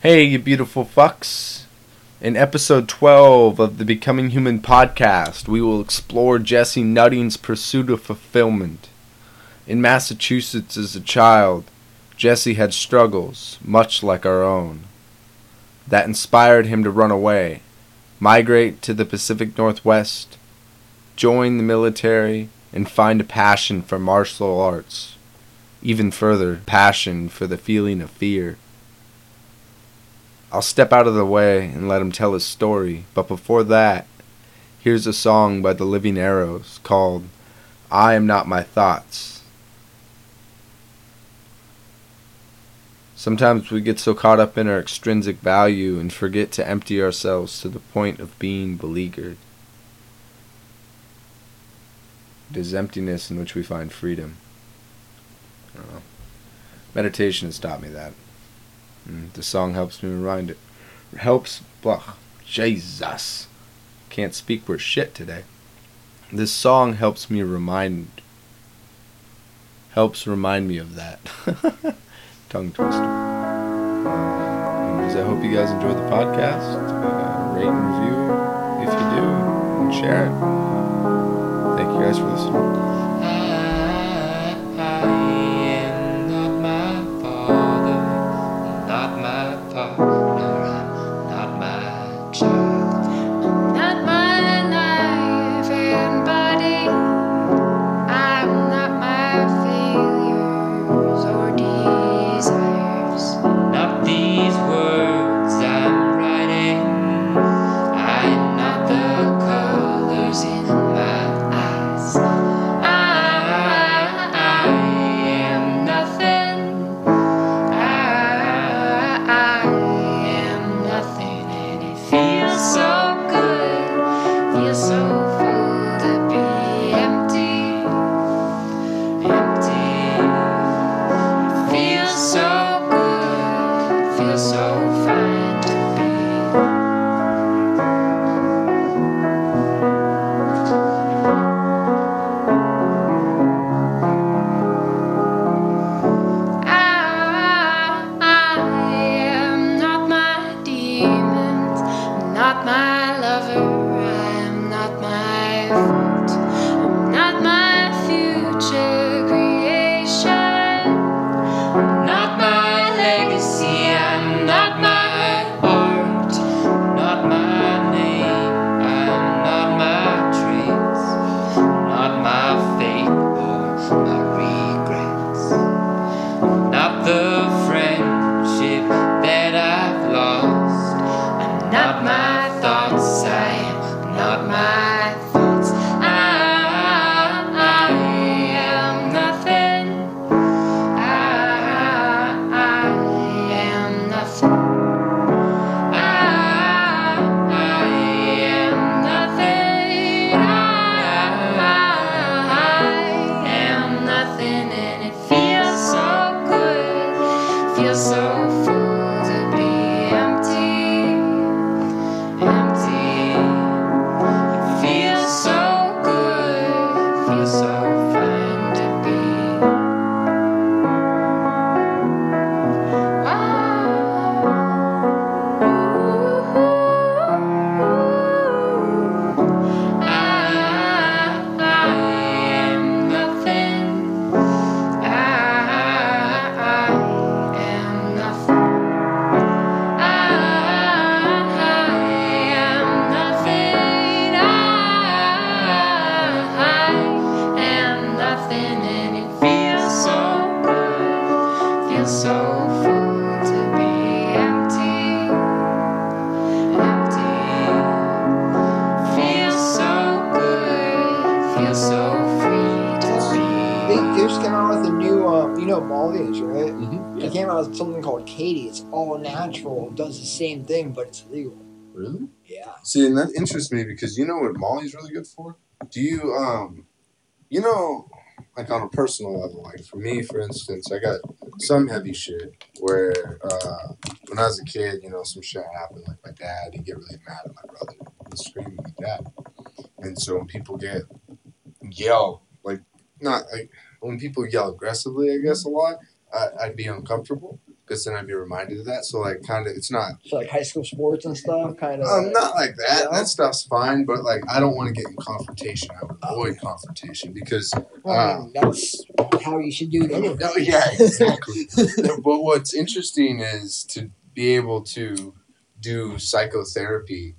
Hey, you beautiful fucks. In episode 12 of the Becoming Human podcast, we will explore Jesse Nutting's pursuit of fulfillment. In Massachusetts as a child, Jesse had struggles, much like our own, that inspired him to run away, migrate to the Pacific Northwest, join the military, and find a passion for martial arts. Even further, passion for the feeling of fear. I'll step out of the way and let him tell his story, but before that, here's a song by the Living Arrows called I Am Not My Thoughts. Sometimes we get so caught up in our extrinsic value and forget to empty ourselves to the point of being beleaguered. It is emptiness in which we find freedom. Meditation has taught me that. And the song helps me remind it. Helps. Blah. Jesus. Can't speak worth shit today. This song helps me remind. Helps remind me of that. Tongue twister. Anyways, I hope you guys enjoyed the podcast. Uh, rate and review if you do, and share it. Thank you guys for listening. Natural. Does the same thing, but it's legal. Really? Yeah. See, and that interests me because you know what Molly's really good for? Do you, um, you know, like on a personal level, like for me, for instance, I got some heavy shit where uh, when I was a kid, you know, some shit happened. Like my dad, he'd get really mad at my brother and scream at my dad. And so when people get yell, like, not like, when people yell aggressively, I guess, a lot, I, I'd be uncomfortable. Because then I'd be reminded of that. So like, kind of, it's not So like high school sports and stuff, kind of. um, not like that. No? That stuff's fine, but like, I don't want to get in confrontation. I would avoid confrontation because well, I that's how you should do it anyway. No, yeah, exactly. but what's interesting is to be able to do psychotherapy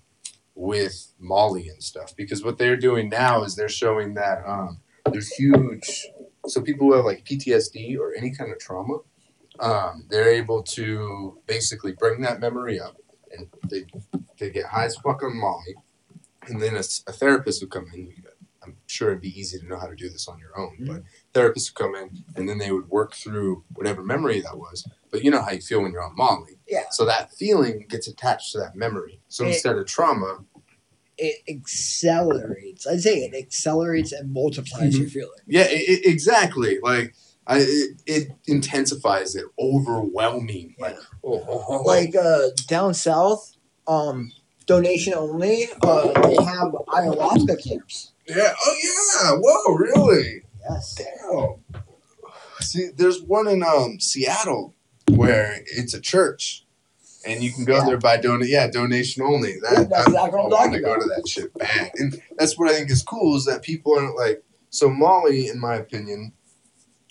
with Molly and stuff because what they're doing now is they're showing that um, there's huge. So people who have like PTSD or any kind of trauma, um, they're able to basically bring that memory up and they they get high as fuck on Molly, and then a therapist would come in. I'm sure it'd be easy to know how to do this on your own, but therapists would come in and then they would work through whatever memory that was. But you know how you feel when you're on Molly. Yeah. So that feeling gets attached to that memory. So It- instead of trauma, It accelerates. I'd say it accelerates and multiplies Mm-hmm. your feeling. yeah, i i exactly. Like I, it, it intensifies it, overwhelming. Like, oh, oh, oh, Like uh, down south, um, donation only. Uh, they have ayahuasca camps. yeah, oh yeah, whoa, really? Yes. Damn. See, there's one in um Seattle where it's a church, and you can go Yeah. there by donate. Yeah, donation only. That that's I, exactly I want to go to that shit bad, and that's what I think is cool is that people aren't like. So Molly, in my opinion,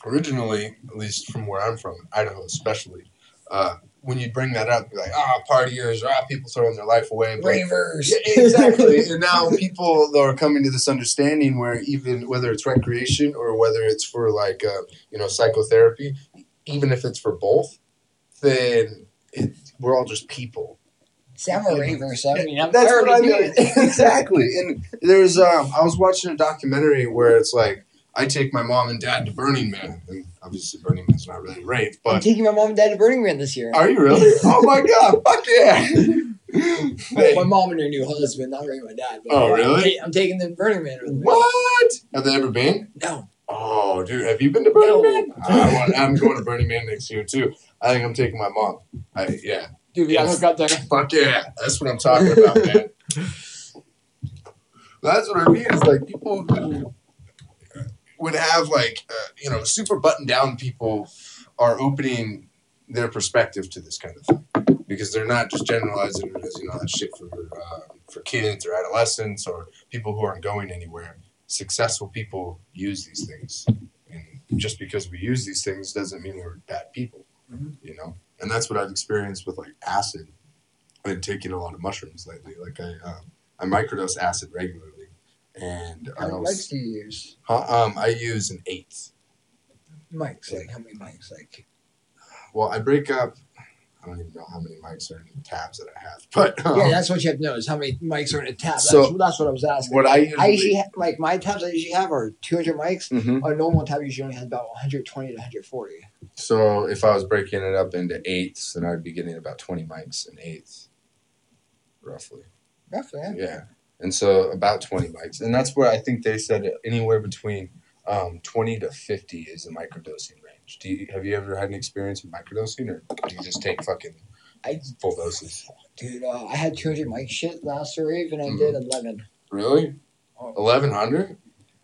originally, at least from where I'm from, Idaho especially, uh, when you bring that up, you're like, ah, partiers, ah, people throwing their life away. Ravers. yeah, exactly. and now people are coming to this understanding where even whether it's recreation or whether it's for like uh, you know psychotherapy, even if it's for both, then it, we're all just people. See, I'm a raver, so I mean, I'm That's what I mean. exactly. And there's um, I was watching a documentary where it's like I take my mom and dad to Burning Man, and obviously Burning Man's not really rape, but I'm taking my mom and dad to Burning Man this year. are you really? Oh my god! Fuck yeah! Well, my mom and her new husband, not really my dad. But Oh, yeah, I'm really? I'm taking them to Burning Man with me. What? Have they ever been? No. Oh, dude, have you been to Burning No. Man? I want, I'm going to Burning Man next year too. I think I'm taking my mom. I, yeah, Dude, we got Yes. hooked up there. fuck yeah, that's what I'm talking about, man. That's what I mean. It's like people who would have like uh, you know super buttoned down people are opening their perspective to this kind of thing because they're not just generalizing it as you know that shit for uh, for kids or adolescents or people who aren't going anywhere. Successful people use these things, and just because we use these things doesn't mean we're bad people. Mhm. You know, and that's what I've experienced with like acid. I've been taking a lot of mushrooms lately. Like I, um, I microdose acid regularly, and How I many was, mics do you use? Huh? um, I use an eighth. Mics, like how many mics? Like Well, I break up. I don't even know how many mics are in the tabs that I have, but um, yeah, that's what you have to know is how many mics are in a tab. That's, So- that's what I was asking. what I usually. I usually ha- like my tabs I usually have are 200 mics. Mhm. A normal tab usually only has about 120 to 140. So if I was breaking it up into eighths, then I'd be getting about twenty mics an eighth, roughly. Roughly, yeah. Yeah, and so about twenty mics, and that's where I think they said anywhere between um, twenty to fifty is the microdosing range. Do you have you ever had an experience with microdosing, or do you just take fucking I full doses? dude, uh, I had 200 mic shit last rave and I Mhm. did 11. Really, Oh. eleven hundred?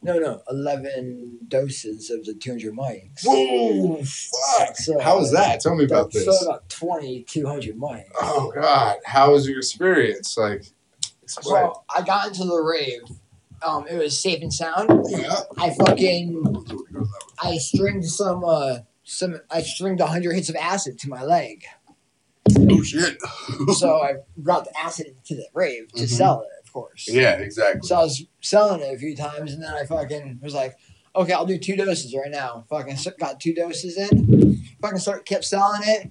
No, no, 11 doses of the 200 mics. Whoa, fuck! So, How was that? Tell me about this. So about 20, 200 mics. Oh God, how was your experience? Like, So I got into the rave. Um, it was safe and sound. Yeah. I fucking I stringed some uh some I stringed hundred hits of acid to my leg. Oh shit. So I brought the acid into the rave to Mhm. sell it, of course. yeah, exactly. So I was selling it a few times, and then I fucking was like, okay, I'll do two doses right now. Fucking got two doses in. Fucking start kept selling it,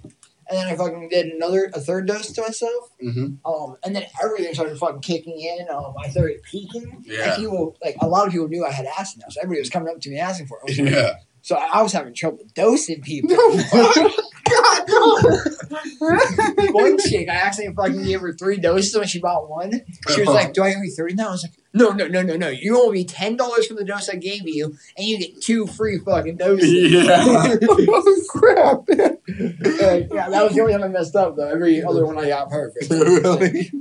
and then I fucking did another a third dose to myself. hmm Um, and then everything started fucking kicking in. Um, I started peaking. Yeah. Like people, like a lot of people knew I had acid now, so everybody was coming up to me asking for it. I was like- Yeah. So I I was having trouble dosing people. No. one chick, I actually fucking gave her three doses when she bought one. She was Uh-huh. like, "Do I owe you 30 now?" I was like, "No, no, no, no, no. You owe me ten dollars for the dose I gave you, and you get two free fucking doses." Yeah. oh, crap. Like, yeah, that was the only time I messed up though. Every other one I got perfect. really?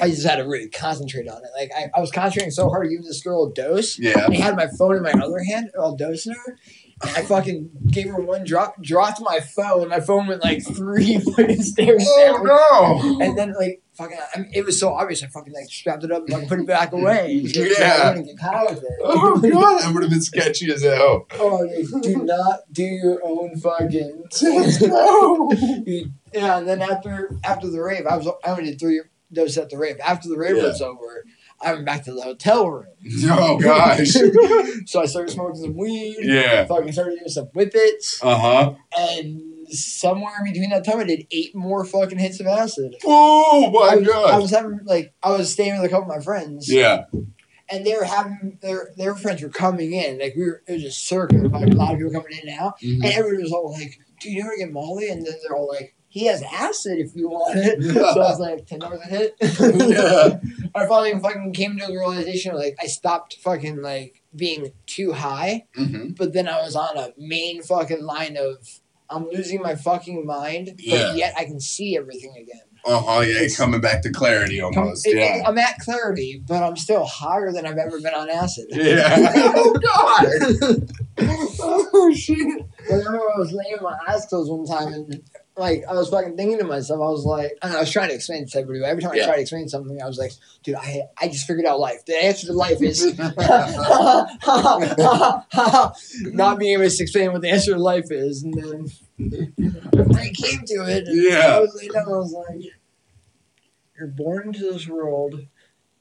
I just had to really concentrate on it. Like I, I was concentrating so hard to give this girl a dose. Yeah. And I had my phone in my other hand while dosing her. I fucking gave her one drop, dropped my phone. My phone went like three fucking stairs oh, down. Oh no! And then like fucking, I mean, it was so obvious. I fucking like strapped it up and like put it back away. Yeah. I get caught with it. Oh god, that would have been sketchy as hell. Oh, dude, do not do your own fucking. no. Yeah, and then after after the rave, I was I only did three doses at the rave. After the rave Yeah. was over, I went back to the hotel room. Oh gosh. so I started smoking some weed. Yeah. Fucking started doing some whippets, Uh huh. and somewhere in between that time, I did eight more fucking hits of acid. Oh I my was, I was having like I was staying with a couple of my friends. Yeah. and they were having their their friends were coming in. Like we were, it was just circling. Like a lot of people coming in and out, Mm-hmm. and everybody was all like, "Do you to get Molly?" And then they're all like, "He has acid if you want it." so I was like, ten dollars a hit. Yeah. I finally fucking came to the realization like I stopped fucking like being too high, Mm-hmm. but then I was on a main fucking line of. I'm losing my fucking mind, but yet I can see everything again. Uh huh. Yeah. It's- Coming back to clarity almost. it- Yeah. I'm at clarity, but I'm still higher than I've ever been on acid. Yeah. oh god. oh shit. I remember I was laying with my eyes closed one time and like I was fucking thinking to myself, I was like, and I was trying to explain to everybody. Every time I tried to explain something, I was like, dude, I I just figured out life. The answer to life is not being able to explain what the answer to life is. And then when I came to it, Yeah. I was down, I was like, you're born into this world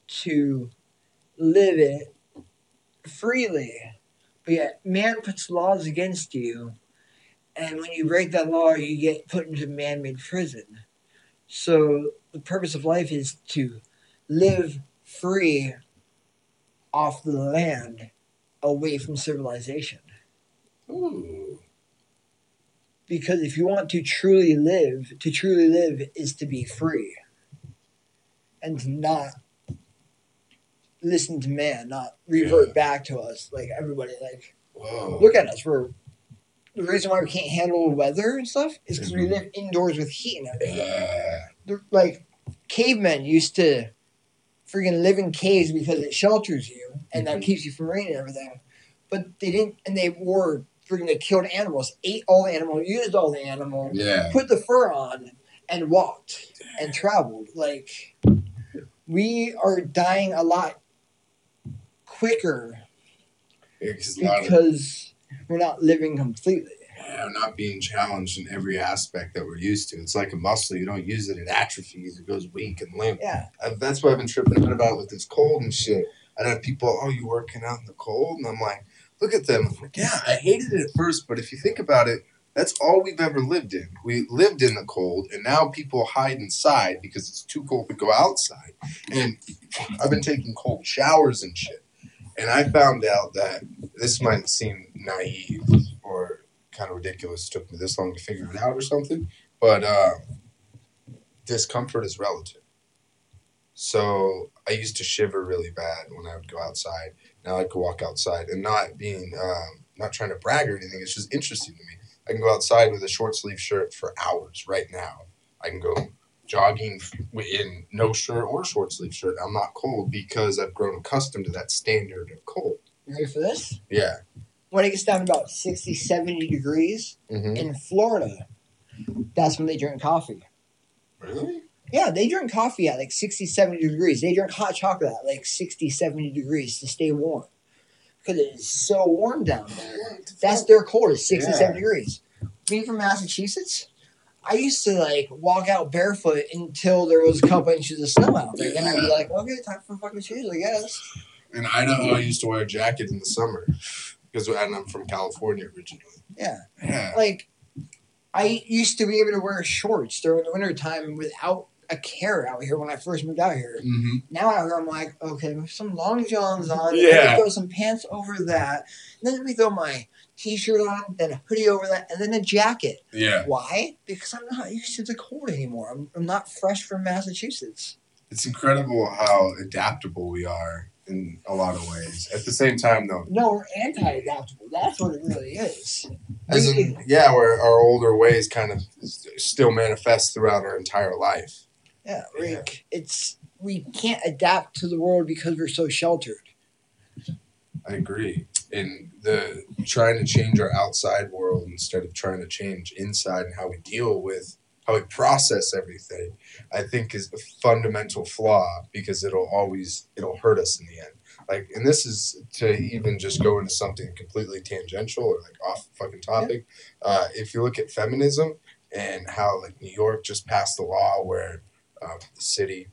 to live it freely. But yet, man puts laws against you, and when you break that law, you get put into man made prison. So, the purpose of life is to live free off the land, away from civilization. Ooh. Because if you want to truly live, to truly live is to be free and to not listen to man, not revert Yeah. back to us like everybody. Like, Whoa. look at us. We're the reason why we can't handle weather and stuff is because we Mhm. live indoors with heat and everything. Yeah. Like, cavemen used to freaking live in caves because it shelters you and that Mhm. keeps you from rain and everything. But they didn't, and they were freaking, they killed animals, ate all the animal, used all the animal, Yeah. put the fur on, and walked and traveled. Like, we are dying a lot quicker Because of because we're not living completely. yeah, not being challenged in every aspect that we're used to. It's like a muscle. You don't use it, it atrophies. It goes weak and limp. Yeah. I, that's what I've been tripping out about with this cold and shit. I'd have people, oh, you working out in the cold? And I'm like, look at them. I'm like, yeah, I hated it at first, but if you think about it, that's all we've ever lived in. We lived in the cold, and now people hide inside because it's too cold to go outside. And I've been taking cold showers and shit. And I found out that this might seem naive or kind of ridiculous. It took me this long to figure it out or something. But uh, discomfort is relative. So I used to shiver really bad when I would go outside. Now I could walk outside and not being, um, not trying to brag or anything. It's just interesting to me. I can go outside with a short sleeve shirt for hours right now. I can go jogging in no shirt or short sleeve shirt. I'm not cold because I've grown accustomed to that standard of cold. You ready for this? Yeah. When it gets down to about 60, 70 degrees Mm-hmm. in Florida, that's when they drink coffee. Really? Yeah, they drink coffee at like 60, 70 degrees. They drink hot chocolate at like 60, 70 degrees to stay warm. Because it is so warm down there. That's their cold is 60, Yeah. 70 degrees. Being from Massachusetts, I used to like walk out barefoot until there was a couple inches of snow out there. Then I'd be like, okay, time for fucking shoes, I guess. In Idaho, I used to wear a jacket in the summer because and I'm from California originally. Yeah. Yeah. Like, I used to be able to wear shorts during the wintertime without a care out here when I first moved out here. Mm-hmm. Now out here, I'm like, okay, some long johns on. Yeah. Throw some pants over that. And then let me throw my t-shirt on, then a hoodie over that, and then a jacket. Yeah. Why? Because I'm not used to the cold anymore. I'm, I'm not fresh from Massachusetts. It's incredible how adaptable we are in a lot of ways. At the same time, though, No, we're anti-adaptable. That's what it really is. as in, yeah, where our older ways kind of still manifest throughout our entire life. Yeah, Yeah. it's we can't adapt to the world because we're so sheltered. I agree. and the trying to change our outside world instead of trying to change inside and how we deal with how we process everything i think is a fundamental flaw because it'll always it'll hurt us in the end. Like and this is to even just go into something completely tangential or like off fucking topic. Uh, if you look at feminism and how like new york just passed a law where um, the city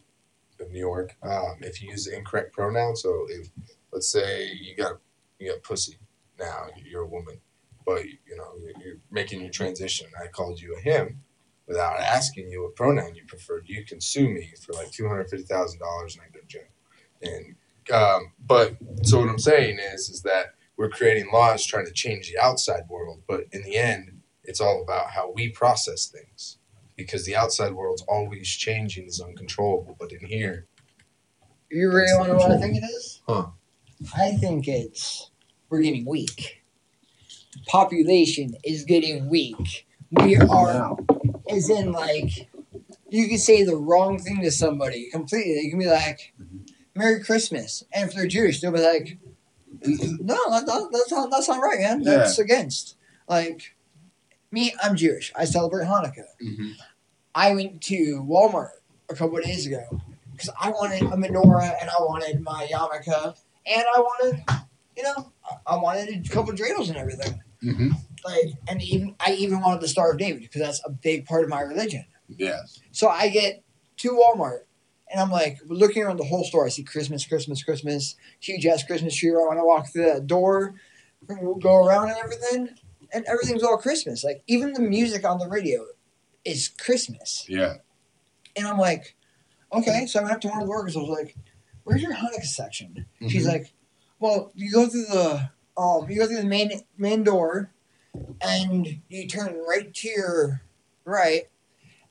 of new york um, if you use the incorrect pronoun so if let's say you got you got pussy now you're a woman but you know you're making your transition. I called you a him without asking you what pronoun you preferred you can sue me for like $250000 and i go to jail and um, but so what i'm saying is is that we're creating laws trying to change the outside world but in the end it's all about how we process things because the outside world's always changing is uncontrollable but in here You really want to know what I think it is? Huh. I think it's we're getting weak. Population is getting weak. We are, as in like, you can say the wrong thing to somebody completely. You can be like, "Merry Christmas," and if they're Jewish, they'll be like, "No, that, that, that's not that's not right, man. That's against." Like, me, I'm Jewish. I celebrate Hanukkah. I went to Walmart a couple of days ago because I wanted a menorah and I wanted my yarmulke and I wanted, you know, I- wanted a couple of dreidels and everything. Mhm. Like, and even I even wanted the Star of David because that's a big part of my religion. yes So I get to Walmart and I'm like looking around the whole store. I see Christmas, Christmas, Christmas, huge ass Christmas tree. When I walk through that door, and go around and everything, and everything's all Christmas. Like even the music on the radio is Christmas. yeah And I'm like, okay. So I went up to one of the workers. I was like, where's your Hanukkah section? She's Mhm. like, well, you go through the um, you go through the main main door, and you turn right to your right,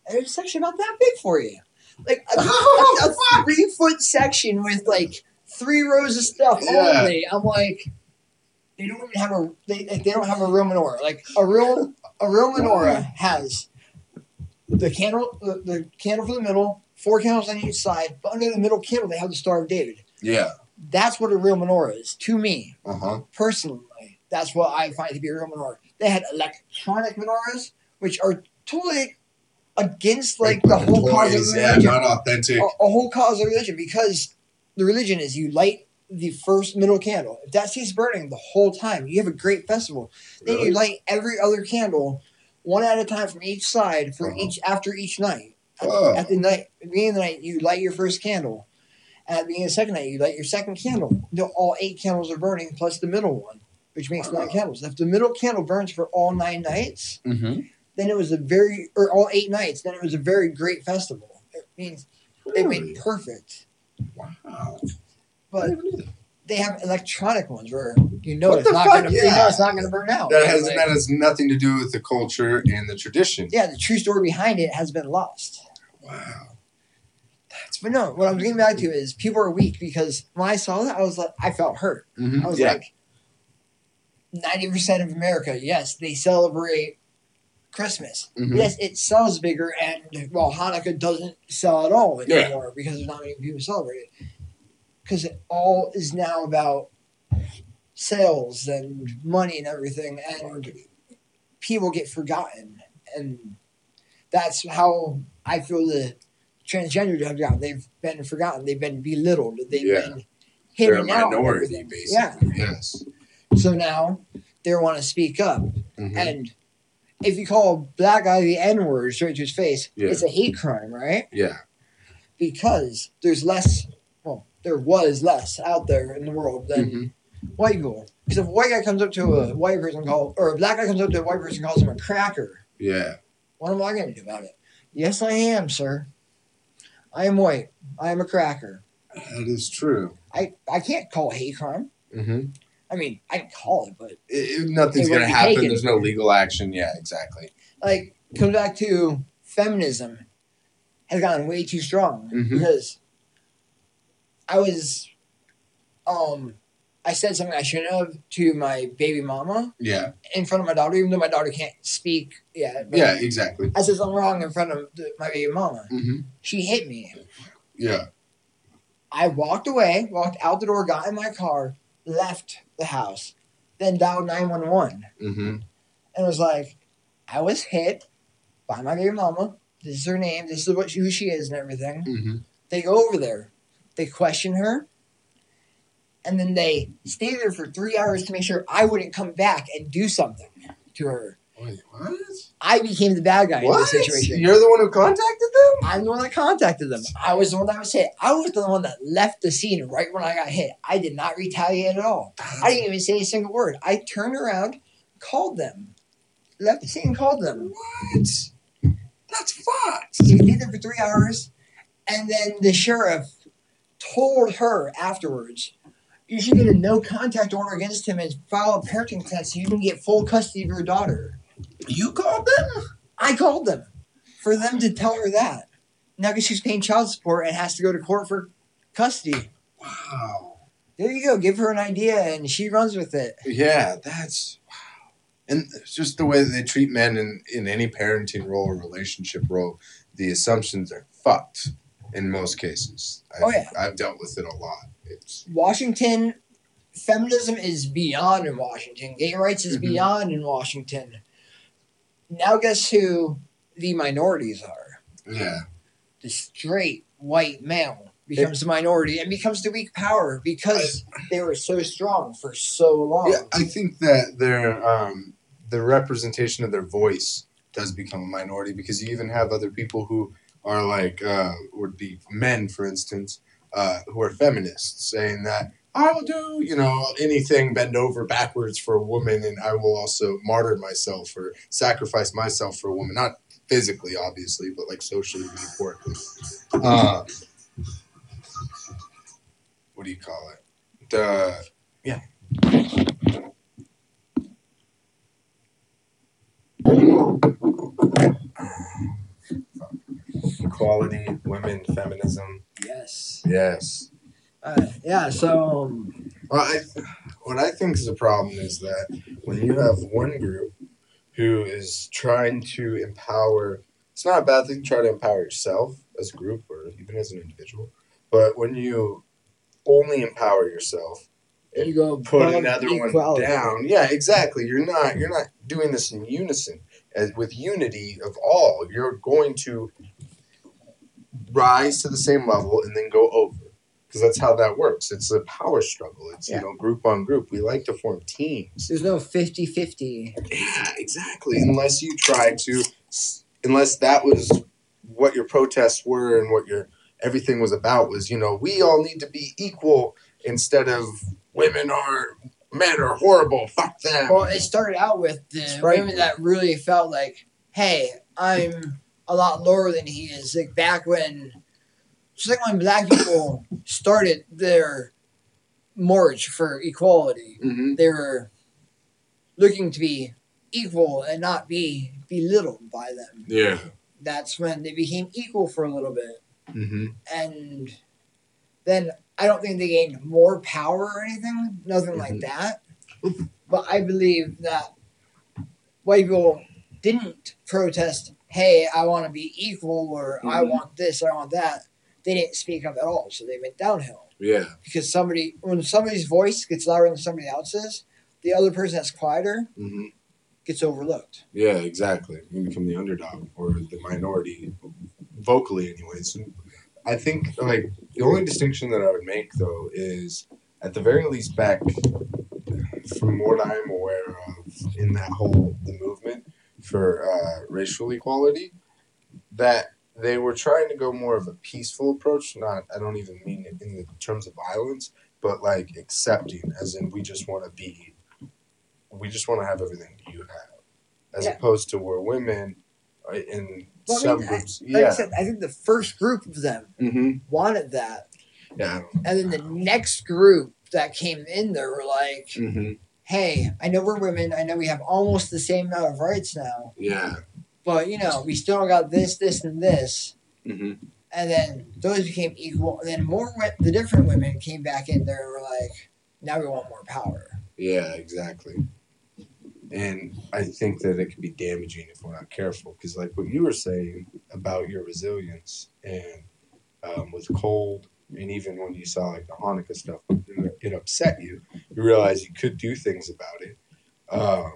and there's a section about that big for you, like a, a, a three foot section with like three rows of stuff Yeah. only. I'm like. They don't even have a they, they don't have a real menorah. Like a real a real menorah has the candle the, the candle for the middle, four candles on each side, but under the middle candle they have the Star of David. yeah That's what a real menorah is to me uh-huh personally. That's what I find to be a real menorah. They had electronic menorahs, which are totally against like the whole cause of Toys, yeah religion. not authentic A, a whole cause of religion because the religion is you light the first middle candle. If that keeps burning the whole time, you have a great festival. Then you light every other candle one at a time from each side for Uh-huh. each after each night. At, Oh. at the night, at the beginning of the night, you light your first candle. At the beginning of the second night, you light your second candle. All eight candles are burning, plus the middle one, which makes nine candles. If the middle candle burns for all nine nights, mm-hmm. then it was a very, or all eight nights, then it was a very great festival. It means it went perfect. wow But they have electronic ones where you know What it's not gonna, you Yeah. know it's not gonna burn out. that has Like, that has nothing to do with the culture and the tradition yeah, the true story behind it has been lost. wow That's But no, what I'm getting back to is people are weak because when I saw that, I was like, I felt hurt. mm-hmm. I was yeah like, ninety percent of America, yes, they celebrate Christmas. Mhm. Yes, it sells bigger, and well, Hanukkah doesn't sell at all Yeah. anymore because there's not many people celebrate it. Because it all is now about sales and money and everything, and people get forgotten, and that's how I feel the transgender have gotten. They've been forgotten. They've been belittled. They've Yeah. been they're a hidden out. and minority everything. basically yes So now they want to speak up. Mhm. And if you call a black guy the N word straight to his face, Yeah. it's a hate crime, right? yeah Because there's less, well, there was less out there in the world than Mhm. white people. Because if a white guy comes up to a white person called, or a black guy comes up to a white person calls him a cracker, yeah what am I going to do about it? Yes, I am, sir. I am white. I am a cracker. that is true I, I can't call hate crime. mm-hmm. I mean, I can call it, but it, nothing's gonna happen taken. there's no legal action yeah exactly like comes back to feminism has gotten way too strong Mhm. because I was um I said something I shouldn't have to my baby mama yeah in front of my daughter, even though my daughter can't speak yet. yeah exactly I said something wrong in front of the, my baby mama. mm-hmm. She hit me. yeah I walked away, walked out the door, got in my car, left the house. then dialed 911 Mm-hmm. and was like, I was hit by my baby mama. This is her name. This is what she, who she is and everything. Mm-hmm. They go over there. They question her. And then they stay there for three hours to make sure I wouldn't come back and do something to her. Wait, what? I became the bad guy in What? this situation. You're the one who contacted them? I'm the one that contacted them. I was the one that was hit. I was the one that left the scene right when I got hit. I did not retaliate at all. I didn't even say a single word. I turned around, called them, left the scene, called them. What? That's fucked. He stayed there for three hours, and then the sheriff told her afterwards, "You should get a no contact order against him and file a parenting plan so you can get full custody of your daughter." You called them? I called them for them to tell her that. Now, because she's paying child support and has to go to court for custody. Wow. There you go. Give her an idea, and she runs with it. Yeah, that's wow. And it's just the way that they treat men in, in any parenting role or relationship role, the assumptions are fucked in most cases. I've, Oh, yeah. I've dealt with it a lot. It's Washington, feminism is beyond in Washington. Gay rights is Mhm. beyond in Washington. Now, guess who the minorities are? yeah. The straight white male becomes the minority and becomes the weak power because they were so strong for so long. Yeah, I think that their um, the representation of their voice does become a minority because you even have other people who are like uh, would be men, for instance, uh, who are feminists, saying that I will do you know anything, bend over backwards for a woman, and I will also martyr myself or sacrifice myself for a woman, not physically, obviously, but like socially, metaphorically. Uh, what do you call it? The yeah. Equality, women, feminism. Yes. Yes. Uh, yeah. So um, Well, I, what I think is a problem is that when you have one group who is trying to empower, it's not a bad thing to try to empower yourself as a group or even as an individual, but when you only empower yourself, you go put another one down. Yeah, exactly. You're not you're not doing this in unison. As with unity of all, you're going to rise to the same level and then go over. Because that's how that works. It's a power struggle. It's Yeah. you know group on group. We like to form teams. There's no 50-50. Yeah, exactly. Unless you try to, unless that was what your protests were and what your everything was about was, you know, we all need to be equal instead of women are men are horrible. Fuck them. Well, it started out with the Sprite. women that really felt like, hey, I'm a lot lower than he is. Like back when, just like when black people started their march for equality, hmm they were looking to be equal and not be belittled by them. Yeah. That's when they became equal for a little bit. hmm And then I don't think they gained more power or anything, nothing like Mhm. that. But I believe that white people didn't protest, hey, I want to be equal or I Mhm. want this, I want that. They didn't speak up at all, so they went downhill. Yeah. Because somebody, when somebody's voice gets louder than somebody else's, the other person that's quieter hmm gets overlooked. Yeah. Exactly. You become the underdog or the minority, vocally, anyways. And I think like the only distinction that I would make though is at the very least back from what I'm aware of in that whole the movement for uh, racial equality, that they were trying to go more of a peaceful approach. Not I don't even mean it in the terms of violence, but like accepting, as in we just want to be, we just want to have everything you have, as Yeah. opposed to where women uh, in Well, I some mean, groups, Like I yeah, said, I think the first group of them hmm wanted that. yeah, And then the next group that came in there were like, mhm. hey, I know we're women. I know we have almost the same amount of rights now, yeah, but you know, we still got this, this, and this. hmm And then those became equal. And then more, the different women came back in there and were like, now we want more power. Yeah, exactly. And I think that it can be damaging if we're not careful. Because, like what you were saying about your resilience and um, with cold, and even when you saw like the Hanukkah stuff, it, it upset you. you realize you could do things about it. Um,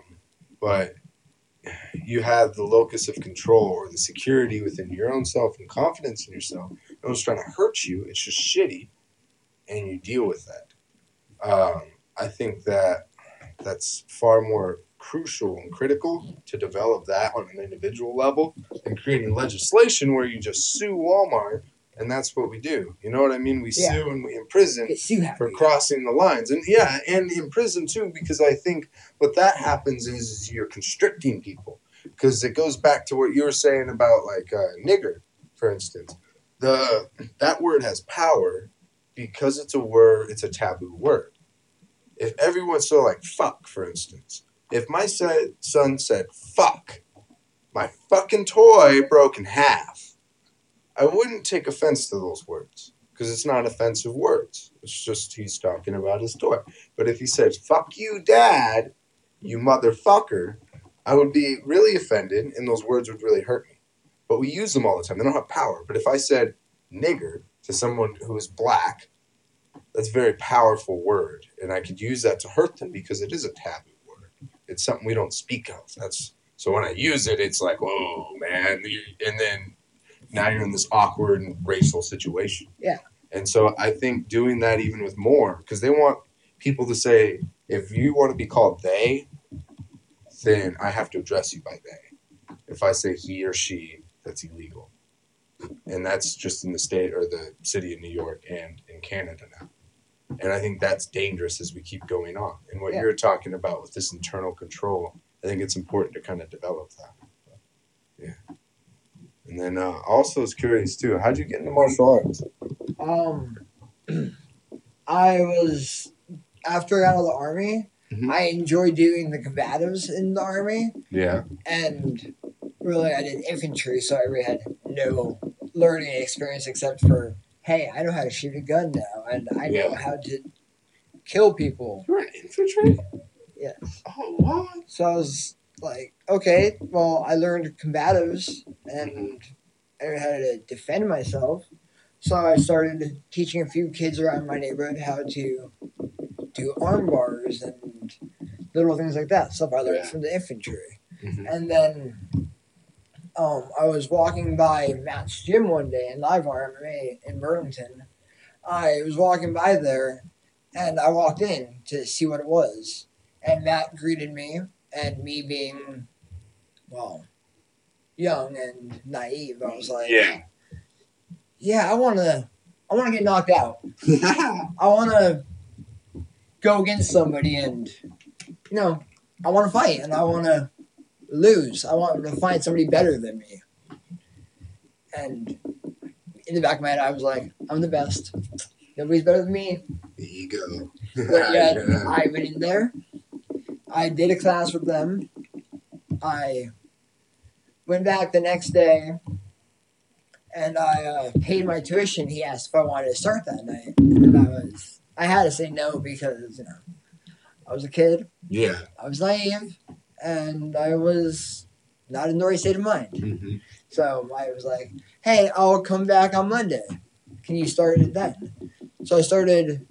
but you have the locus of control or the security within your own self and confidence in yourself. No one's trying to hurt you. It's just shitty, and you deal with that. Um, I think that that's far more crucial and critical to develop that on an individual level than creating legislation where you just sue Walmart and that's what we do. You know what I mean? We Yeah. sue and we imprison Get you happy. for crossing the lines. And yeah, and in prison too, because I think what that happens is you're constricting people. Because it goes back to what you were saying about like uh, nigger, for instance. The that word has power because it's a word, it's a taboo word. If everyone so like fuck, for instance, if my son said fuck, my fucking toy broke in half, I wouldn't take offense to those words because it's not offensive words. It's just he's talking about his toy. But if he says "fuck you, dad," you motherfucker, I would be really offended, and those words would really hurt me. But we use them all the time. They don't have power. But if I said "nigger" to someone who is black, that's a very powerful word, and I could use that to hurt them because it is a taboo word. It's something we don't speak of. That's so when I use it, it's like, whoa, man, and then now you're in this awkward racial situation. Yeah. And so I think doing that even with more, because they want people to say, if you want to be called they, then I have to address you by they. If I say he or she, that's illegal. And that's just in the state or the city of New York and in Canada now. And I think that's dangerous as we keep going on. And what Yeah. you're talking about with this internal control, I think it's important to kind of develop that. Yeah. And then uh, also, was curious too. How'd you get into martial arts? Um, I was after I got out of the army. Mhm. I enjoyed doing the combatives in the army, Yeah. and really I did infantry, so I really had no learning experience except for hey, I know how to shoot a gun now, and I know Yeah. how to kill people. You were infantry? Yes. Oh, what? So I was like, okay, well, I learned combatives and I learned how to defend myself. So I started teaching a few kids around my neighborhood how to do arm bars and little things like that. Stuff I learned Yeah. from the infantry. Mhm. And then um, I was walking by Matt's gym one day in Live MMA in Burlington. I was walking by there and I walked in to see what it was. And Matt greeted me, and me being, well, young and naive, I was like, Yeah. yeah, I want to, I want to get knocked out. I want to go against somebody and, you know, I want to fight and I want to lose. I want to find somebody better than me. And in the back of my head, I was like, I'm the best. Nobody's better than me. Ego. But yet, I went in there. I did a class with them. I went back the next day and I uh, paid my tuition. He asked if I wanted to start that night. And I was, I had to say no because, you know, I was a kid. Yeah. I was naive and I was not in the right state of mind. Mm-hmm. So I was like, hey, I'll come back on Monday. Can you start it then? So I started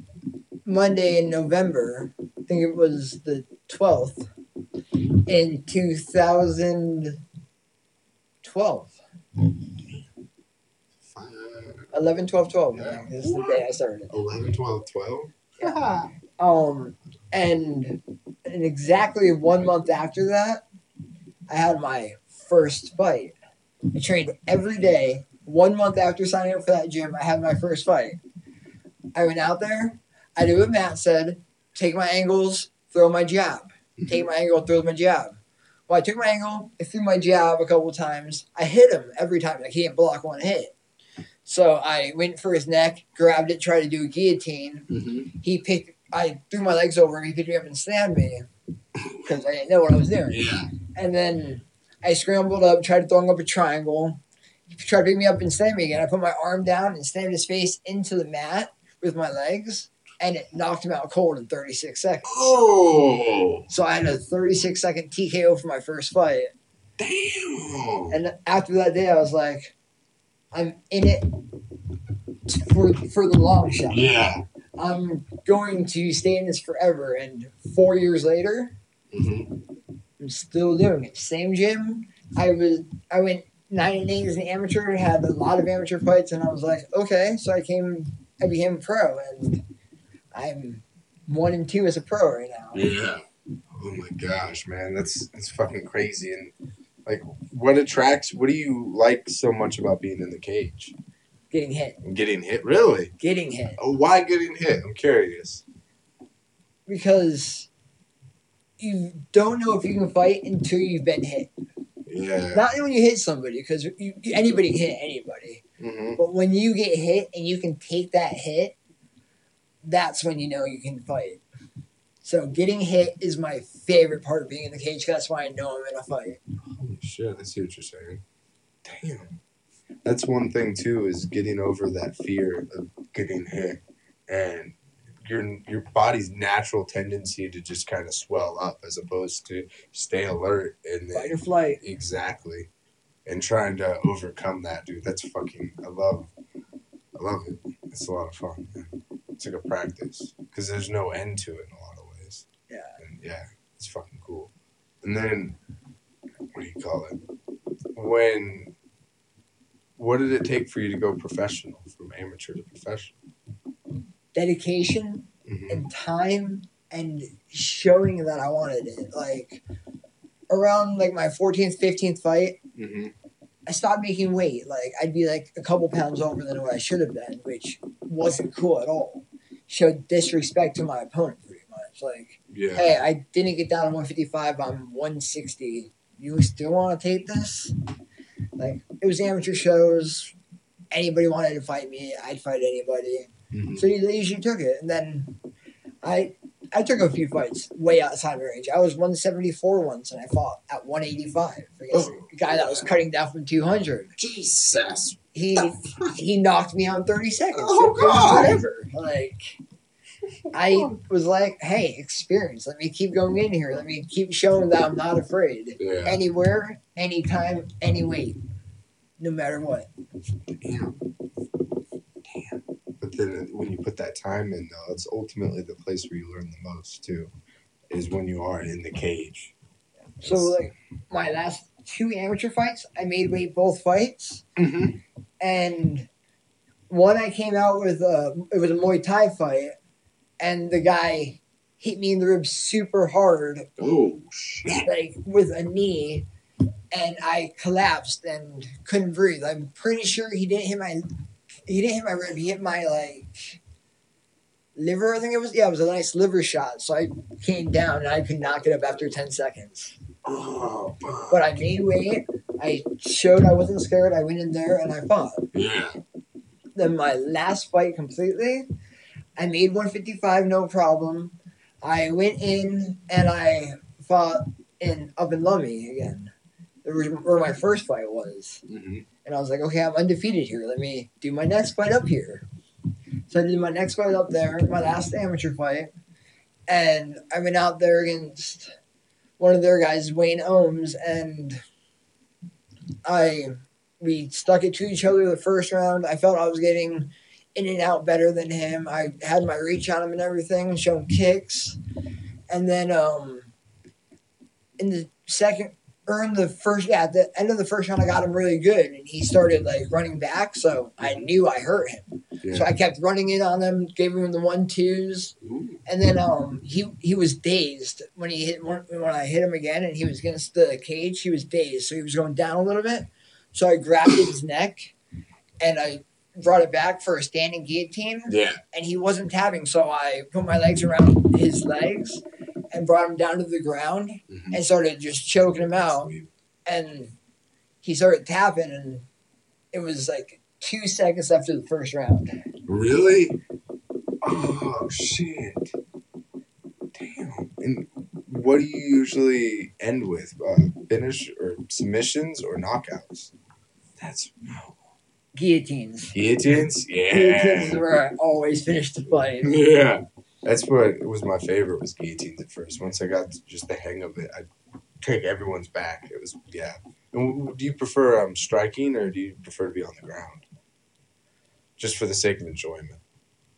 Monday in November. I think it was the 12th in 2012. 11, 12, 12. I think. This is the day I started. 11, 12, 12? Um, and, and exactly one month after that, I had my first fight. I trained every day. One month after signing up for that gym, I had my first fight. I went out there. I did what Matt said: take my angles, throw my jab. Take my angle, throw my jab. Well, I took my angle, I threw my jab a couple times. I hit him every time. I can't block one hit. So I went for his neck, grabbed it, tried to do a guillotine Mm-hmm. he picked I threw my legs over him, he picked me up and slammed me because I didn't know what I was doing. Yeah. And then I scrambled up, tried to throw him up a triangle. He tried to pick me up and slam me again. I put my arm down and slammed his face into the mat with my legs, and it knocked him out cold in 36 seconds. Oh, So I had a 36 second TKO for my first fight. damn. And after that day, I was like, I'm in it for, for the long shot. Yeah. I'm going to stay in this forever. And four years later, hmm I'm still doing it. Same gym. I was I went nine and eight as an amateur, had a lot of amateur fights, and I was like, okay, so I came I became a pro and I'm one and two as a pro right now. Yeah. Oh my gosh, man, that's that's fucking crazy. And like, what attracts? What do you like so much about being in the cage? Getting hit. Getting hit, really? Getting hit. Oh, why getting hit? I'm curious. Because you don't know if you can fight until you've been hit. Yeah. Not when you hit somebody, because anybody can hit anybody. hmm But when you get hit and you can take that hit, that's when you know you can fight. So getting hit is my favorite part of being in the cage. That's why I know I'm in a fight. Holy shit! I see what you're saying. Damn. That's one thing too is getting over that fear of getting hit, and your your body's natural tendency to just kind of swell up as opposed to stay alert and then Fight or flight. Exactly. And trying to overcome that, dude. That's fucking. I love. I love it. It's a lot of fun. Yeah. It's like a practice because there's no end to it in a lot of ways. Yeah. And yeah, it's fucking cool. And then, what do you call it? When. What did it take for you to go professional, from amateur to professional? Dedication hmm and time and showing that I wanted it. Like around like my 14th, 15th fight, hmm I stopped making weight. Like I'd be like a couple pounds over than what I should have been, which wasn't cool at all. Showed disrespect to my opponent pretty much. Like, Yeah. hey, I didn't get down to 155. I'm 160. You still want to take this? Like it was amateur shows. Anybody wanted to fight me, I'd fight anybody. Mhm. So they usually took it, and then I I took a few fights way outside my range. I was 174 once, and I fought at 185 against Oh. a guy that was cutting down from 200. Jesus. He he knocked me out in 30 seconds. Oh, God. Whatever. Like I was like, hey, experience. Let me keep going in here. Let me keep showing that I'm not afraid. Yeah. Anywhere, anytime, any weight, no matter what. Damn. Damn. But then when you put that time in, though, it's ultimately the place where you learn the most, too, is when you are in the cage. So like my last two amateur fights, I made weight both fights. Mhm. and one I came out with a it was a Muay Thai fight, and the guy hit me in the ribs super hard, Oh, shit. like with a knee, and I collapsed and couldn't breathe. I'm pretty sure he didn't hit my he didn't hit my rib. He hit my like liver. I think it was yeah, it was a nice liver shot. So I came down and I could not get up after ten seconds. Oh, But I made weight. I showed I wasn't scared. I went in there and I fought. yeah. then my last fight completely, I made 155 no problem. I went in and I fought in up in Lummi again, where my first fight was. hmm And I was like, okay, I'm undefeated here. Let me do my next fight up here. So I did my next fight up there, my last amateur fight, and I went out there against one of their guys, Wayne Ohms, and I we stuck it to each other the first round. I felt I was getting in and out better than him. I had my reach on him and everything, showing kicks, and then um, in the second or in the first, yeah, at the end of the first round, I got him really good, and he started like running back, so I knew I hurt him. Yeah. So I kept running in on him, gave him the one twos, Ooh. and then um he he was dazed when he hit when when I hit him again, and he was against the cage. He was dazed, so he was going down a little bit. So I grabbed his neck, and I brought it back for a standing guillotine, Yeah. and he wasn't tapping. So I put my legs around his legs and brought him down to the ground Mhm. and started just choking him out. And he started tapping, and it was like two seconds after the first round. Really? Oh shit! Damn. And what do you usually end with? Uh, finish or submissions or knockouts? Guillotines. guillotines. Guillotines is Yeah. where I always finish the fight. Yeah. That's what was my favorite was guillotines at first. Once I got just the hang of it, I'd take everyone's back. It was yeah. And do you prefer um, striking or do you prefer to be on the ground? Just for the sake of enjoyment.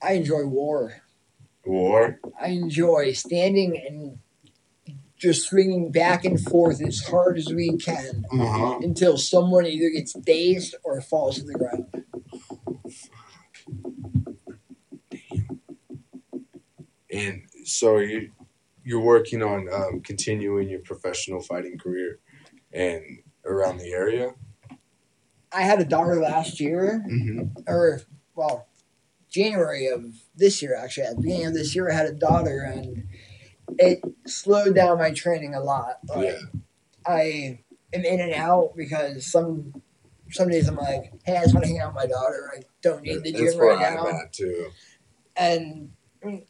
I enjoy war. War. I enjoy standing and just swinging back and forth as hard as we can Uh-huh. until someone either gets dazed or falls to the ground. And so you you're working on um, continuing your professional fighting career and around the area. I had a daughter last year, Mm-hmm. or well, January of this year actually. At the beginning of this year, I had a daughter, and it slowed down my training a lot. Like, Yeah. I am in and out because some some days I'm like, hey, I just want to hang out with my daughter. I don't need the gym right now. too. And I mean,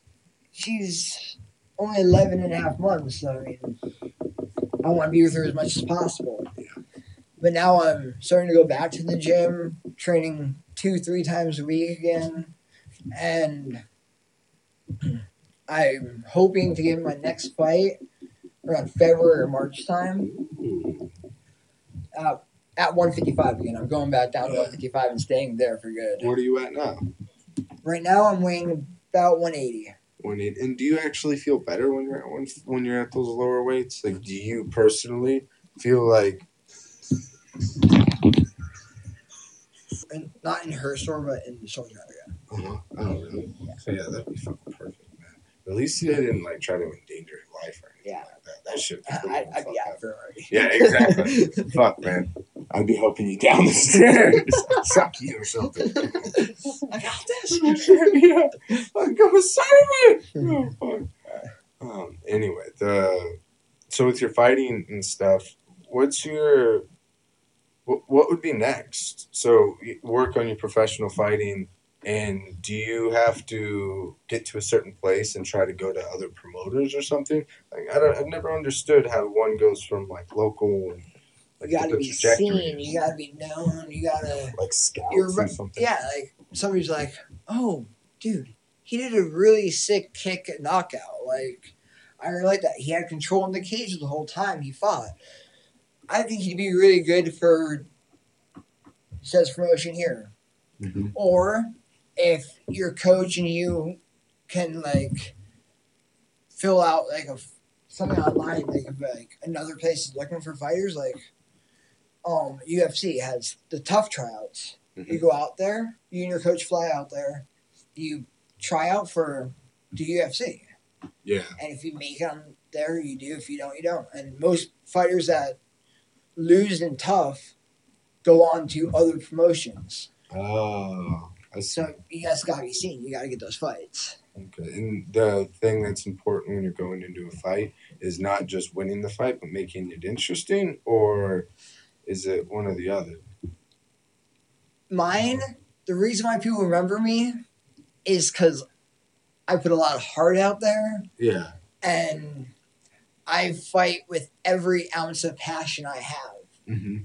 she's only 11 and a half months, so I mean, I want to be with her as much as possible. Yeah. But now I'm starting to go back to the gym, training two, three times a week again. And I'm hoping to get my next fight around February or March time uh, at 155 again. I'm going back down to 155 and staying there for good. What are you at now? Right now, I'm weighing about 180. When it, and do you actually feel better when you're at when, when you're at those lower weights? Like, do you personally feel like not in her store, but in the store area. Uh-huh. Oh, really? So, yeah, that'd be fucking perfect. At least you didn't like try to endanger your life or anything Yeah. like that. That shit. I, I'd be out. Yeah, exactly. Fuck, man. I'd be helping you down the stairs. Suck you or something. I got this. yeah. Like, come beside me. Oh, fuck. Um, anyway, the so with your fighting and stuff, what's your what, what would be next? So work on your professional fighting, and do you have to get to a certain place and try to go to other promoters or something? Like I don't, I've never understood how one goes from like local and like You gotta be seen. You gotta be known. You gotta. like scouts You're or something. Yeah, like somebody's like, "Oh, dude, he did a really sick kick knockout." Like, I really like that. He had control in the cage the whole time he fought. I think he'd be really good for says promotion here. Mhm. Or if your coach and you can like fill out like a something online, like if like another place is looking for fighters, like um UFC has the TUF tryouts. You go out there, you and your coach fly out there, you try out for the UFC. Yeah. And if you make it on there, you do. If you don't, you don't. And most fighters that lose in TUF go on to other promotions. Oh. So you guys gotta be seen. You gotta get those fights. Okay. And the thing that's important when you're going into a fight is not just winning the fight, but making it interesting, or is it one or the other? Mine, the reason why people remember me is because I put a lot of heart out there Yeah. and I fight with every ounce of passion I have. Mm-hmm.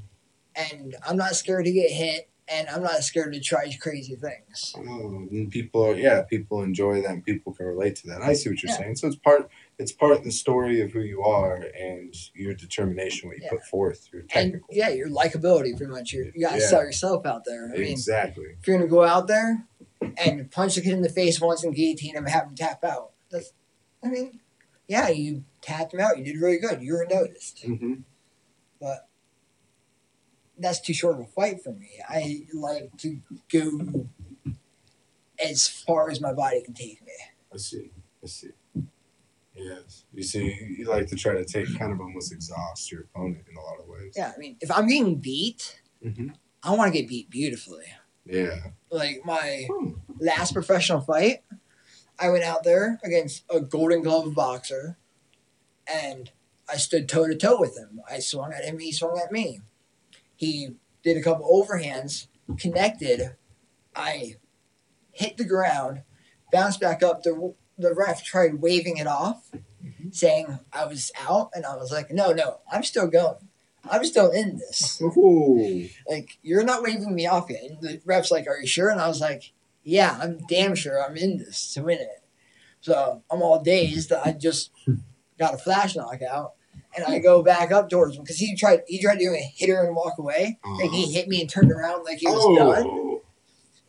And I'm not scared to get hit and I'm not scared to try crazy things. Oh, and people, are, yeah, people enjoy that. and People can relate to that. I see what you're Yeah. saying. So it's part, it's part of the story of who you are and your determination, what you Yeah. put forth, your And technical. yeah, your likability pretty much. You're, you gotta Yeah. sell yourself out there. I mean, exactly. if you're gonna go out there and punch a kid in the face once and guillotine him and have him tap out, that's, I mean, yeah, you tapped him out. You did really good. You were noticed. Mm-hmm. That's too short of a fight for me. I like to go as far as my body can take me. I see. I see. Yes. You see, you like to try to take kind of almost exhaust your opponent in a lot of ways. Yeah, I mean, if I'm getting beat, Mm-hmm. I want to get beat beautifully. Yeah. Like my Hmm. last professional fight, I went out there against a Golden Glove boxer, and I stood toe to toe with him. I swung at him, he swung at me. He did a couple overhands, connected. I hit the ground, bounced back up. The the ref tried waving it off, mm-hmm. saying I was out, and I was like, no, no, I'm still going. I'm still in this. Ooh. Like, you're not waving me off yet. And the ref's like, Are you sure? And I was like, Yeah, I'm damn sure I'm in this to win it. So I'm all dazed. I just hmm. got a flash knockout. And I go back up towards him because he tried he tried doing a hitter and walk away. And he hit me and turned around like he was done. Oh.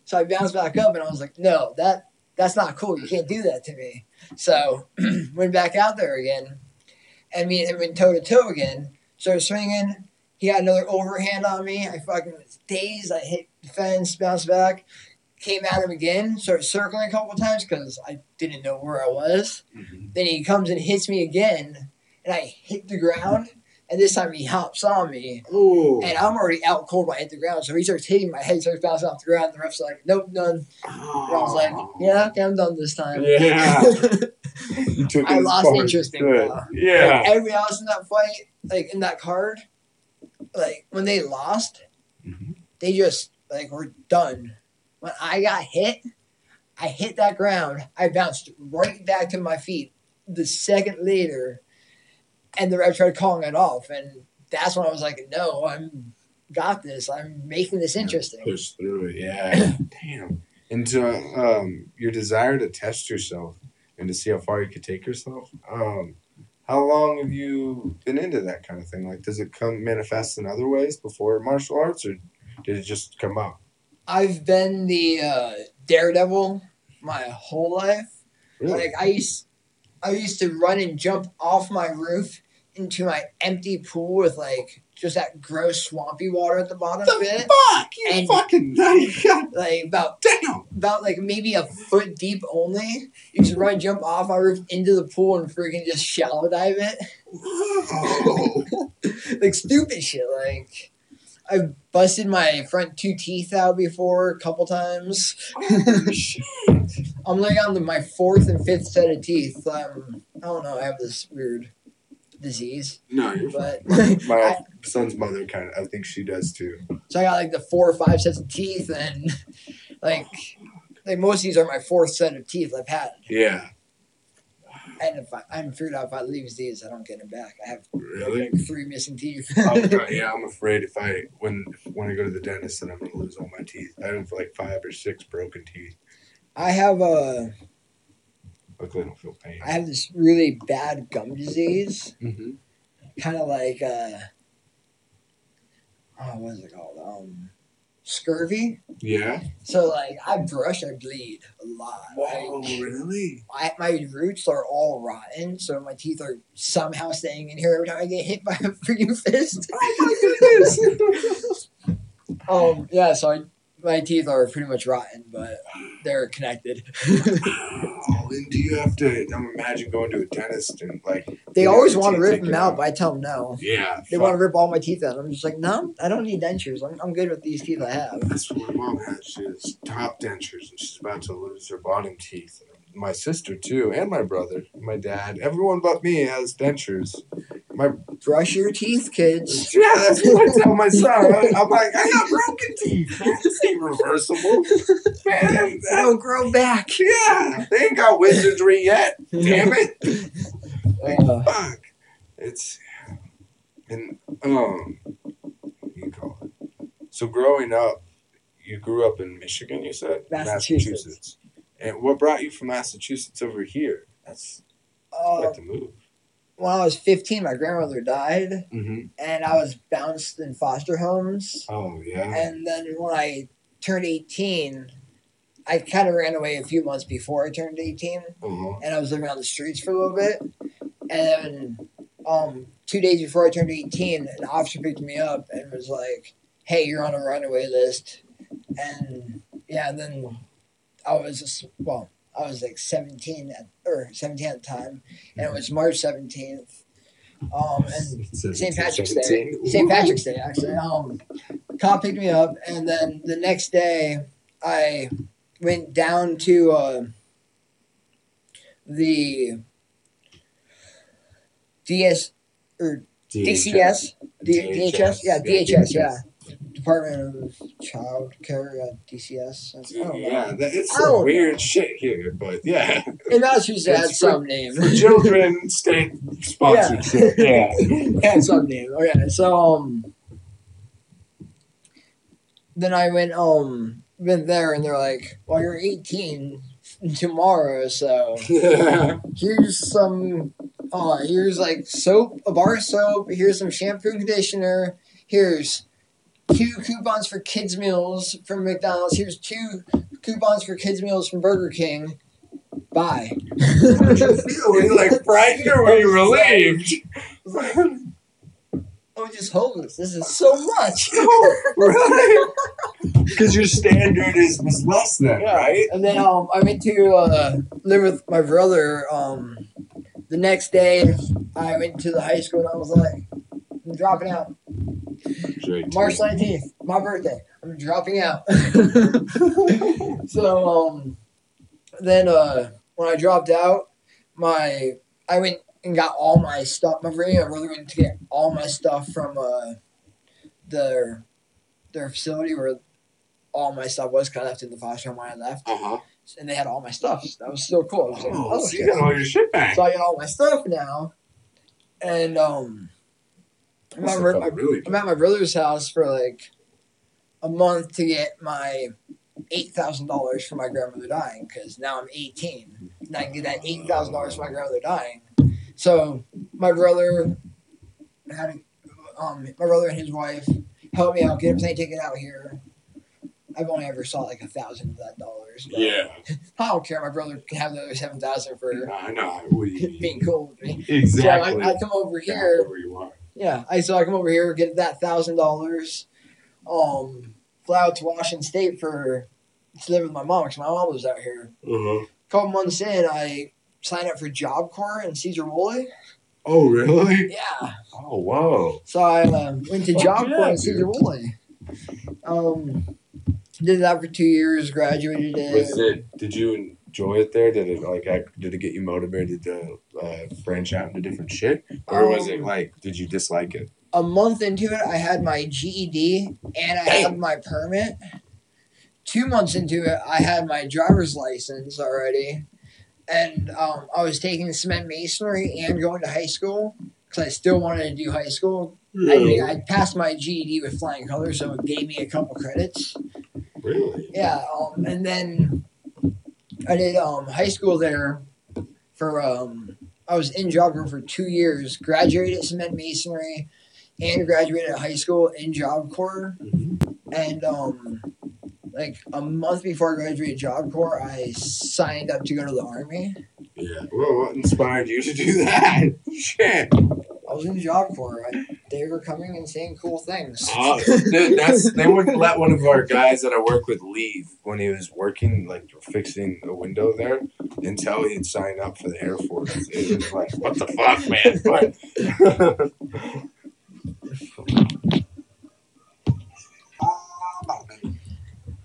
So I bounced back up and I was like, No, that that's not cool. You can't do that to me. So went back out there again, and me and him went toe to toe again. Started swinging. He had another overhand on me. I fucking was dazed. I hit the fence, bounced back, came at him again. Started circling a couple times because I didn't know where I was. Mhm. Then he comes and hits me again, and I hit the ground. And this time he hops on me, Ooh. and I'm already out cold when I hit the ground. So he starts hitting my head, starts bouncing off the ground. The ref's like, "Nope, done." And I was like, "Yeah, okay, I'm done this time." Yeah. I lost interest in you it. Like, Yeah. everybody else in that fight, like in that card, like when they lost, Mhm. they just like were done. When I got hit, I hit that ground. I bounced right back to my feet. The second later, and the ref tried calling it off, and that's when I was like, "No, I'm got this. I'm making this interesting." Push through it. Yeah. Damn. And to um, your desire to test yourself and to see how far you could take yourself. Um, how long have you been into that kind of thing? Like, does it come manifest in other ways before martial arts, or did it just come up? I've been the uh, daredevil my whole life. Like I used, I used to run and jump off my roof into my empty pool with like just that gross swampy water at the bottom of it, fuck? You And- fucking like about damn. about like maybe a foot deep only. You just run, jump off my roof into the pool and freaking just shallow dive it, Oh. like stupid shit. Like I've busted my front two teeth out before a couple times. Shit. I'm like on the, my fourth and fifth set of teeth. Um, I don't know. I have this weird disease, No, you're fine. but My I, son's mother kind of, I think she does too. so I got like the four or five sets of teeth, and like like most of these are my fourth set of teeth I've had. Yeah. And if I, I'm figured out if I lose these, I don't get them back. I have Really? like three missing teeth. oh, God, yeah, I'm afraid if I when when I go to the dentist, then I'm gonna lose all my teeth. I have like five or six broken teeth. I have a Luckily, I don't feel pain. I have this really bad gum disease, Mm-hmm. kind of like uh, oh, what is it called? Um, scurvy. Yeah. So like I brush, I bleed a lot. Whoa, Like, really? I, my roots are all rotten, so my teeth are somehow staying in here every time I get hit by a freaking fist. Oh my goodness! Um, yeah, so I, my teeth are pretty much rotten, but they're connected. oh, and do you have to? I'm imagine going to a dentist and like. they always want to rip them out, but I tell them no. Yeah. They want to rip all my teeth out. I'm just like, no, I don't need dentures. I'm, I'm good with these teeth I have. That's what my mom had. She has top dentures, and she's about to lose her bottom teeth. My sister too, and my brother, my dad, everyone but me has dentures. My Brush your teeth, kids. yeah, that's what I tell my son. I'm like, I got broken teeth. Man, this ain't reversible. Man, They don't grow back. yeah, they ain't got wizardry yet. Damn it. Uh, Fuck. It's and um, what do you call it? So growing up, you grew up in Michigan. You said Massachusetts. And what brought you from Massachusetts over here? That's uh, quite the move. When I was 15, my grandmother died, Mm-hmm. and I was bounced in foster homes. Oh yeah. And then when I turned 18, I kind of ran away a few months before I turned 18, Uh-huh. and I was living on the streets for a little bit. And then um, two days before I turned 18, an officer picked me up and was like, hey, you're on a runaway list. And yeah, and then I was just, well, I was like 17 at, or 17 at the time, and it was March 17th. Um, and St. Patrick's Day. St. Patrick's Day, actually. Um, cop picked me up, and then the next day, I went down to uh, the DS or DCS, D- DHS, yeah, DHS, yeah, Department of Child Care, yeah, DCS. I don't know. Yeah, that, it's some weird shit here, but yeah, And had It's for- some name. for children, state sponsorship. Yeah. it had some name. Okay, so um, then I went um, went there, and they're like, "Well, you're 18 tomorrow, so here's some uh here's like soap a bar of soap here's some shampoo and conditioner here's two coupons for kids meals from mcdonald's here's two coupons for kids meals from burger king bye. Were you like frightened or were you relieved? I'm just homeless. This is so much. Because your standard is was less than, Yeah. right? And then um, I went to uh, live with my brother. Um, the next day, I went to the high school and I was like, I'm dropping out. March 19th, my birthday. I'm dropping out. so um, then uh, when I dropped out, my I went and got all my stuff. My brother, my brother went to get all my stuff from uh, their their facility where all my stuff was. Cause I left in the foster home when I left, Uh huh. and they had all my stuff. That was still cool. I was like, Oh, oh, so you got all your shit back. So I got all my stuff now, and um, I'm at, my, really I'm at my brother's house for like a month to get my eight thousand dollars for my grandmother dying because now I'm 18 and I can get that eight thousand dollars for my grandmother dying. So my brother had a, um my brother and his wife helped me out, get everything taken out here. I've only ever saw like a thousand of that dollars. Yeah. I don't care. My brother can have the other seven thousand for I know. What do you mean? being cool with me. Exactly. So I, I come over here. where you are. Yeah, I so I come over here, get that thousand dollars, um, fly out to Washington State for to live with my mom because my mom was out here. Uh-huh. couple months in, I signed up for Job Corps in Sedro-Woolley. Oh, really? Yeah, Oh, wow. so I um, went to Fuck Job yeah, Corps in. Sedro-Woolley. Um, did that for two years, graduated Was it. it? Did you enjoy it there? Did it like? act- Did it get you motivated to uh, branch out into different shit, or was it Um, like? Did you dislike it? A month into it, I had my GED and I had my permit. Two months into it, I had my driver's license already, and um, I was taking cement masonry and going to high school because I still wanted to do high school. I, mean, I passed my GED with flying colors, so it gave me a couple credits. Really? Yeah, um, and then I did um, high school there for um, I was in job corps for two years. Graduated at cement masonry, and graduated high school in job corps. And um, like a month before I graduated job corps, I signed up to go to the army. Yeah. Well, what inspired you to do that? Shit. I was in job corps. I, they were coming and saying cool things. Ah, oh, dude, that's they wouldn't let one of our guys that I work with leave when he was working, like fixing a window there, until he'd sign up for the Air Force. It was like, what the fuck, man? But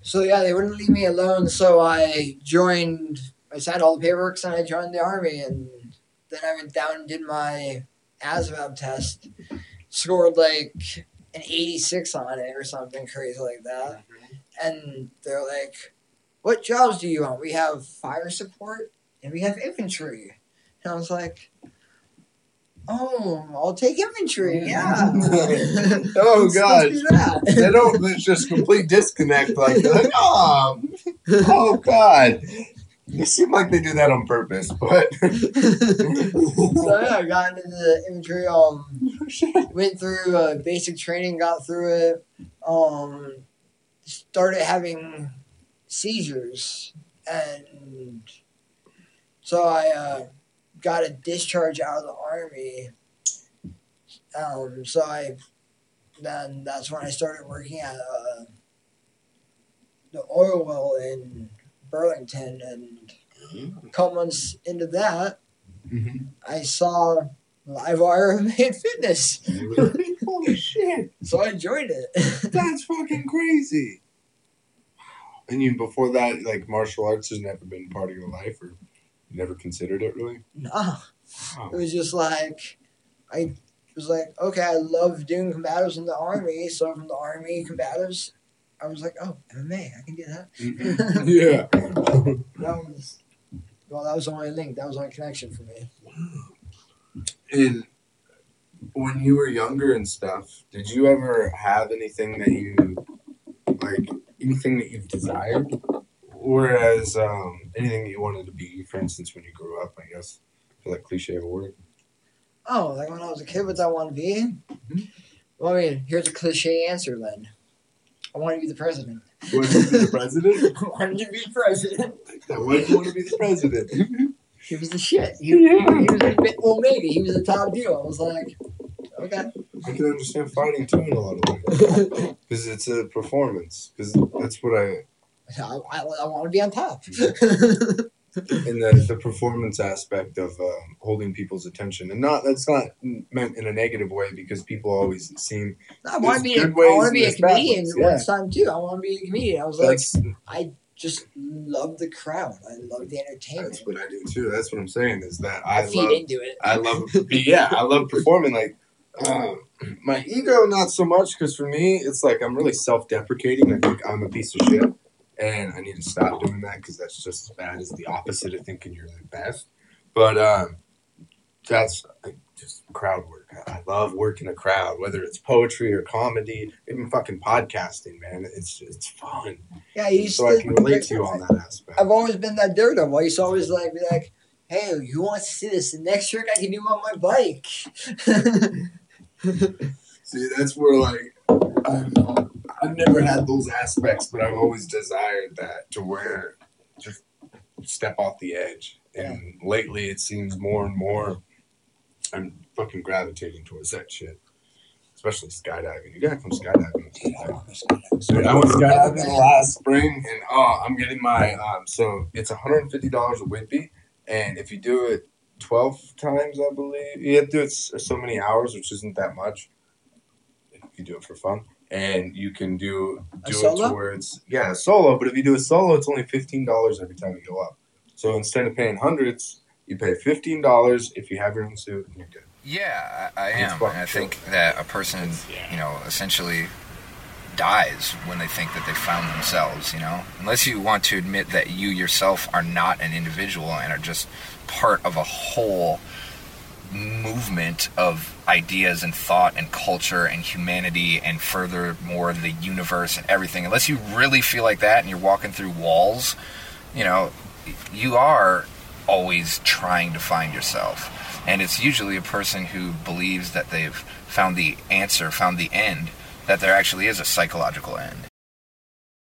So yeah, they wouldn't leave me alone. So I joined. I signed all the paperwork, and I joined the army. And then I went down and did my ASVAB test. Scored like an 86 on it or something crazy like that. Mm-hmm. And they're like, "What jobs do you want? We have fire support and we have infantry." And I was like. Oh, I'll take infantry. Mm-hmm. Yeah. Oh, God. Let's do oh, that. they don't. There's just complete disconnect. Like, like oh, oh God. It seemed like they do that on purpose, but so yeah, I got into the infantry. Um, went through uh, basic training, got through it. Um, started having seizures, and so I uh, got a discharge out of the army. Um, so I then that's when I started working at uh, the oil well in Burlington, and a couple months into that, Mhm. I saw Livewire made fitness, Holy shit. so I joined it. That's fucking crazy. And you before that, like martial arts has never been part of your life, or you never considered it really. Wow. it was just like I was like, okay, I love doing combatives in the army, so from the army combatives, I was like, oh, MMA, I can do that. yeah. That was well, that was the only link, that was the only connection for me. And when you were younger and stuff, did you ever have anything that you like anything that you've desired? Whereas um, anything that you wanted to be, for instance, when you grew up, I guess, for that cliche of a word. Oh, like when I was a kid, what I want to be? Well, I mean, here's a cliche answer then. I wanted to be the president. You want to be the president? I wanted to be president. Why do you want to be the president? He was the shit. He, he was a bit. He was a top deal. I was like, okay. I can understand fighting too in a lot of ways because it's a performance. Because that's what I I, I, I want to be on top. Mm-hmm. in the the performance aspect of um, holding people's attention, and not that's not meant in a negative way because people always seem I want to be. There's A, good ways I want to be a comedian ways, one time too. I want to be a comedian. I was like, I just love the crowd. I love the entertainment. that's what I do too. That's what I'm saying is that I, I feed love into it. I love yeah I love performing like. Um, my ego, not so much, because for me, it's like I'm really self-deprecating. I think I'm a piece of shit, and I need to stop doing that because that's just as bad as the opposite of thinking you're the best. But um, that's just crowd work. I, love working a crowd, whether it's poetry or comedy, even fucking podcasting. Man, it's it's fun. Yeah, you So I can relate to you on that aspect. I've always been that daredevil. I used to always like be like, "Hey, who wants to see this? The next trick I can do on my bike." See, that's where like I've, I've never had those aspects, but I've always desired that to where just step off the edge. And lately, it seems more and more I'm fucking gravitating towards that shit, especially skydiving. You gotta come skydiving. So I went skydiving last spring, and oh, I'm getting my um. So it's 150 dollars a Whitby, and if you do it 12 times, I believe you have to do it so many hours, which isn't that much. You do it for fun, and you can do A do it towards yeah solo. But if you do a solo, it's only 15 dollars every time you go up. So instead of paying hundreds, you pay 15 dollars if you have your own suit, and you're good. Yeah, I, I am. And I chill. think that a person, you know, essentially dies when they think that they found themselves, you know? Unless you want to admit that you yourself are not an individual and are just part of a whole movement of ideas and thought and culture and humanity and furthermore the universe and everything. Unless you really feel like that and you're walking through walls, you know, you are always trying to find yourself. And it's usually a person who believes that they've found the answer, found the end, that there actually is a psychological end.